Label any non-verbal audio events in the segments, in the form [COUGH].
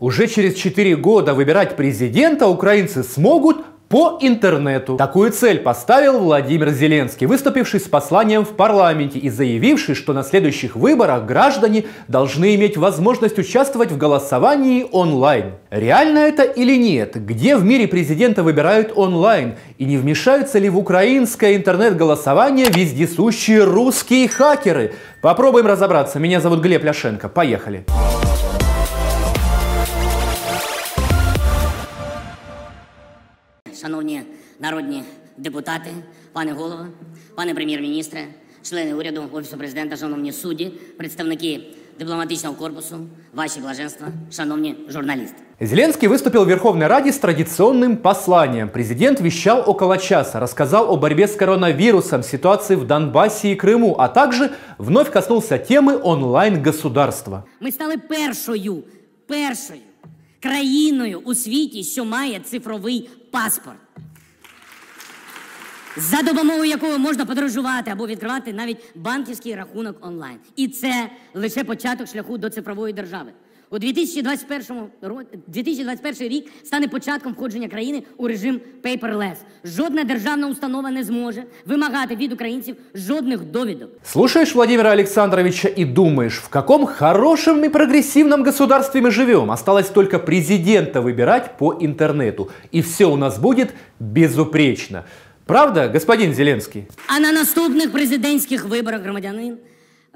Уже через 4 года выбирать президента украинцы смогут по интернету. Такую цель поставил Владимир Зеленский, выступивший с посланием в парламенте и заявивший, что на следующих выборах граждане должны иметь возможность участвовать в голосовании онлайн. Реально это или нет? Где в мире президента выбирают онлайн? И не вмешаются ли в украинское интернет-голосование вездесущие русские хакеры? Попробуем разобраться. Меня зовут Глеб Ляшенко. Поехали. Шановні народні депутати, пане голово, пане прем'єр-міністре, члени уряду, офісу президента, шановні судді, представники дипломатичного корпусу, ваші блаженства, шановні журналісти. Зеленский выступил в Верховной Раде с традиционным посланием. Президент вещал около часа, рассказал о борьбе с коронавирусом, ситуации в Донбассе и Крыму, а также вновь коснулся темы онлайн-государства. Ми стали першою, першою Країною у світі, що має цифровий паспорт, за допомогою якого можна подорожувати або відкривати навіть банківський рахунок онлайн. І це лише початок шляху до цифрової держави. У 2021 ро- 2021 рік стане початком входження країни у режим paperless. Жодна державна установа не зможе вимагати від українців жодних довідок. Слушаешь Владимира Александровича и думаешь, в каком хорошем и прогрессивном государстве мы живем. Осталось только президента выбирать по интернету. И все у нас будет безупречно. Правда, господин Зеленский? А на наступних президентських виборах громадянин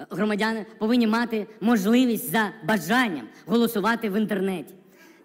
громадяни повинні мати можливість за бажанням голосувати в інтернеті.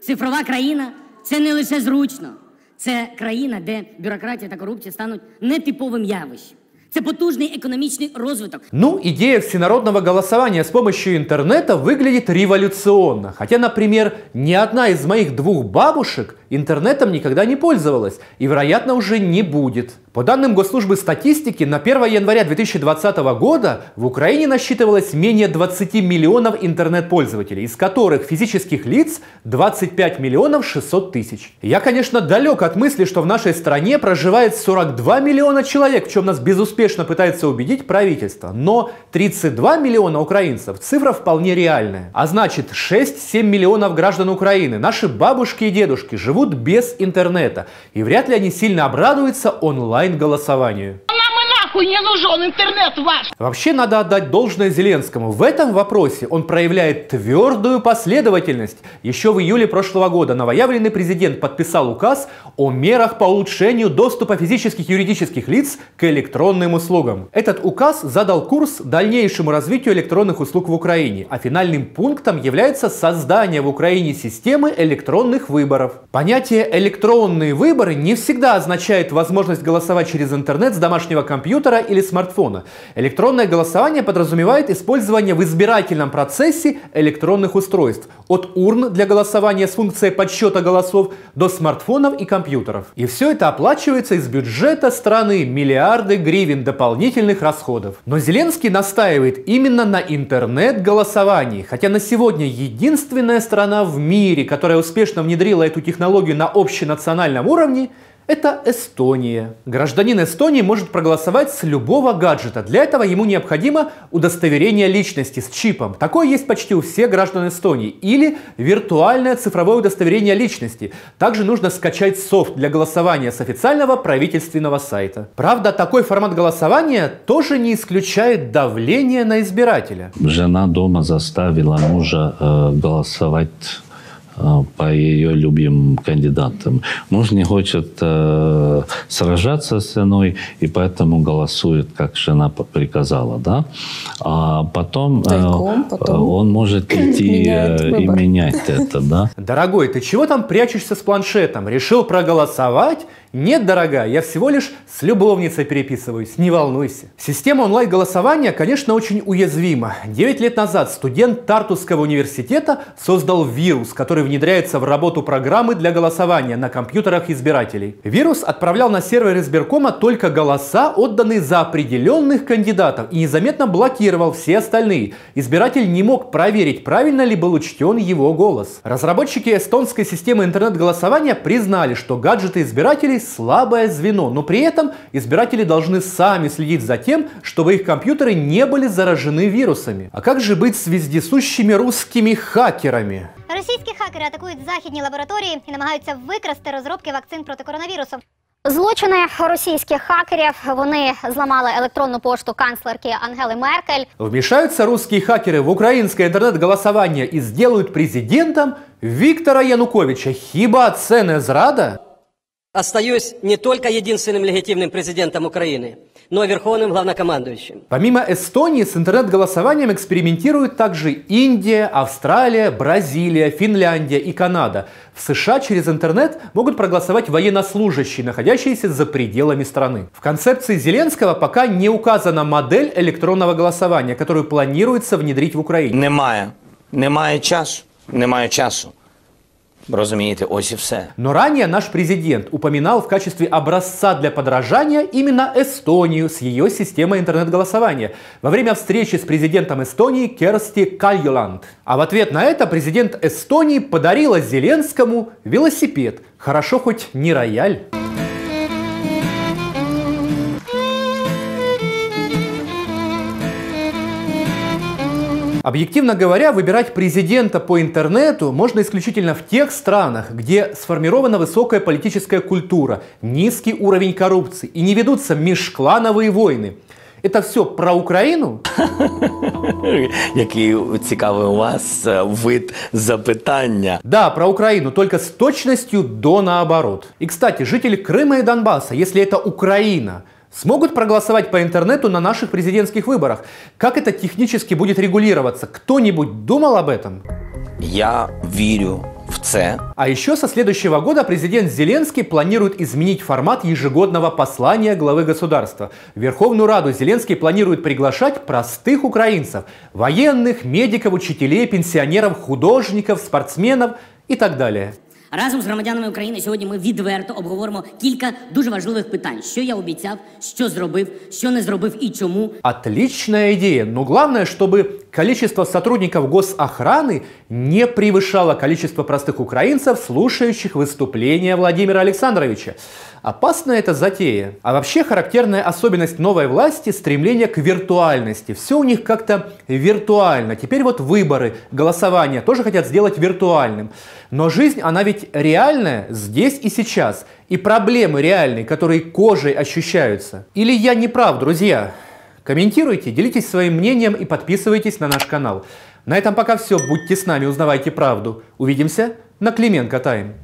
Цифрова країна це не лише зручно, це країна, де бюрократія та корупція стануть нетиповим явищем. Це потужний економічний розвиток. Ну, идея всенародного голосования с помощью интернета выглядит революционно. Хотя, например, ни одна из моих двух бабушек интернетом никогда не пользовалась и, вероятно, уже не будет. По данным Госслужбы статистики, на 1 января 2020 года в Украине насчитывалось менее 20 миллионов интернет-пользователей, из которых физических лиц 25 миллионов 600 тысяч. Я, конечно, далек от мысли, что в нашей стране проживает 42 миллиона человек, в чем нас безуспешно пытается убедить правительство. Но 32 миллиона украинцев – цифра вполне реальная. А значит, 6-7 миллионов граждан Украины, наши бабушки и дедушки, живут без интернета. И вряд ли они сильно обрадуются онлайн-голосованию. Нахуй не нужен интернет ваш! Вообще надо отдать должное Зеленскому. В этом вопросе он проявляет твердую последовательность. Еще в июле прошлого года новоявленный президент подписал указ о мерах по улучшению доступа физических и юридических лиц к электронным услугам. Этот указ задал курс дальнейшему развитию электронных услуг в Украине, а финальным пунктом является создание в Украине системы электронных выборов. Понятие «электронные выборы» не всегда означает возможность голосовать через интернет с домашнего компьютера или смартфона. Электронное голосование подразумевает использование в избирательном процессе электронных устройств. От урн для голосования с функцией подсчета голосов до смартфонов и компьютеров. И все это оплачивается из бюджета страны миллиарды гривен дополнительных расходов. Но Зеленский настаивает именно на интернет-голосовании, хотя на сегодня единственная страна в мире, которая успешно внедрила эту технологию на общенациональном уровне, это Эстония. Гражданин Эстонии может проголосовать с любого гаджета. Для этого ему необходимо удостоверение личности с чипом. Такое есть почти у всех граждан Эстонии. Или виртуальное цифровое удостоверение личности. Также нужно скачать софт для голосования с официального правительственного сайта. Правда, такой формат голосования тоже не исключает давление на избирателя. Жена дома заставила мужа э, голосовать по ее любимым кандидатам. Муж не хочет э, сражаться с женой, и поэтому голосует, как жена приказала, да. А потом, э, потом он может [CLEARS THROAT] идти меняет э, и менять это, да. Дорогой, ты чего там прячешься с планшетом? Решил проголосовать? Нет, дорогая, я всего лишь с любовницей переписываюсь, не волнуйся. Система онлайн-голосования, конечно, очень уязвима. 9 лет назад студент Тартусского университета создал вирус, который внедряется в работу программы для голосования на компьютерах избирателей. Вирус отправлял на сервер избиркома только голоса, отданные за определенных кандидатов, и незаметно блокировал все остальные. Избиратель не мог проверить, правильно ли был учтен его голос. Разработчики эстонской системы интернет-голосования признали, что гаджеты избирателей слабое звено, но при этом избиратели должны сами следить за тем, чтобы их компьютеры не были заражены вирусами. А как же быть с вездесущими русскими хакерами? Російські хакери атакують західні лабораторії і намагаються викрасти розробки вакцин проти коронавірусу. Злочини російських хакерів вони зламали електронну пошту канцлерки Ангели Меркель. Вмешаются русские хакеры в украинское интернет-голосование и сделают президентом Виктора Януковича. Хиба це не зрада? Остаюсь не только единственным легитимным президентом Украины, но и верховным главнокомандующим. Помимо Эстонии с интернет-голосованием экспериментируют также Индия, Австралия, Бразилия, Финляндия и Канада. В США через интернет могут проголосовать военнослужащие, находящиеся за пределами страны. В концепции Зеленского пока не указана модель электронного голосования, которую планируется внедрить в Украине. Немає. Немає часу. Немає часу. Розумієте, ось і все. Но ранее наш президент упоминал в качестве образца для подражания именно Эстонию с ее системой интернет-голосования во время встречи с президентом Эстонии Керсти Кальюланд. А в ответ на это президент Эстонии подарила Зеленскому велосипед. Хорошо хоть не рояль. Объективно говоря, выбирать президента по интернету можно исключительно в тех странах, где сформирована высокая политическая культура, низкий уровень коррупции и не ведутся межклановые войны. Это все про Украину? [LAUGHS] Який цікавий у вас вид запитання. Да, про Украину, только с точностью до наоборот. И, кстати, жители Крыма и Донбасса, если это Украина, смогут проголосовать по интернету на наших президентских выборах. Как это технически будет регулироваться? Кто-нибудь думал об этом? Я вірю в це. А еще со следующего года президент Зеленский планирует изменить формат ежегодного послания главы государства. В Верховную Раду Зеленский планирует приглашать простых украинцев – военных, медиков, учителей, пенсионеров, художников, спортсменов и так далее. Разом з громадянами України сьогодні ми відверто обговоримо кілька дуже важливих питань: що я обіцяв, що зробив, що не зробив і чому. Отличная идея, но главное, чтобы количество сотрудников госохраны не превышало количество простых украинцев, слушающих выступления Владимира Александровича. Опасная эта затея. А вообще характерная особенность новой власти – стремление к виртуальности. Все у них как-то виртуально. Теперь вот выборы, голосование тоже хотят сделать виртуальным. Но жизнь, она ведь реальная здесь и сейчас. И проблемы реальные, которые кожей ощущаются. Или я не прав, друзья? Комментируйте, делитесь своим мнением и подписывайтесь на наш канал. На этом пока все. Будьте с нами, узнавайте правду. Увидимся на Клименко Тайм.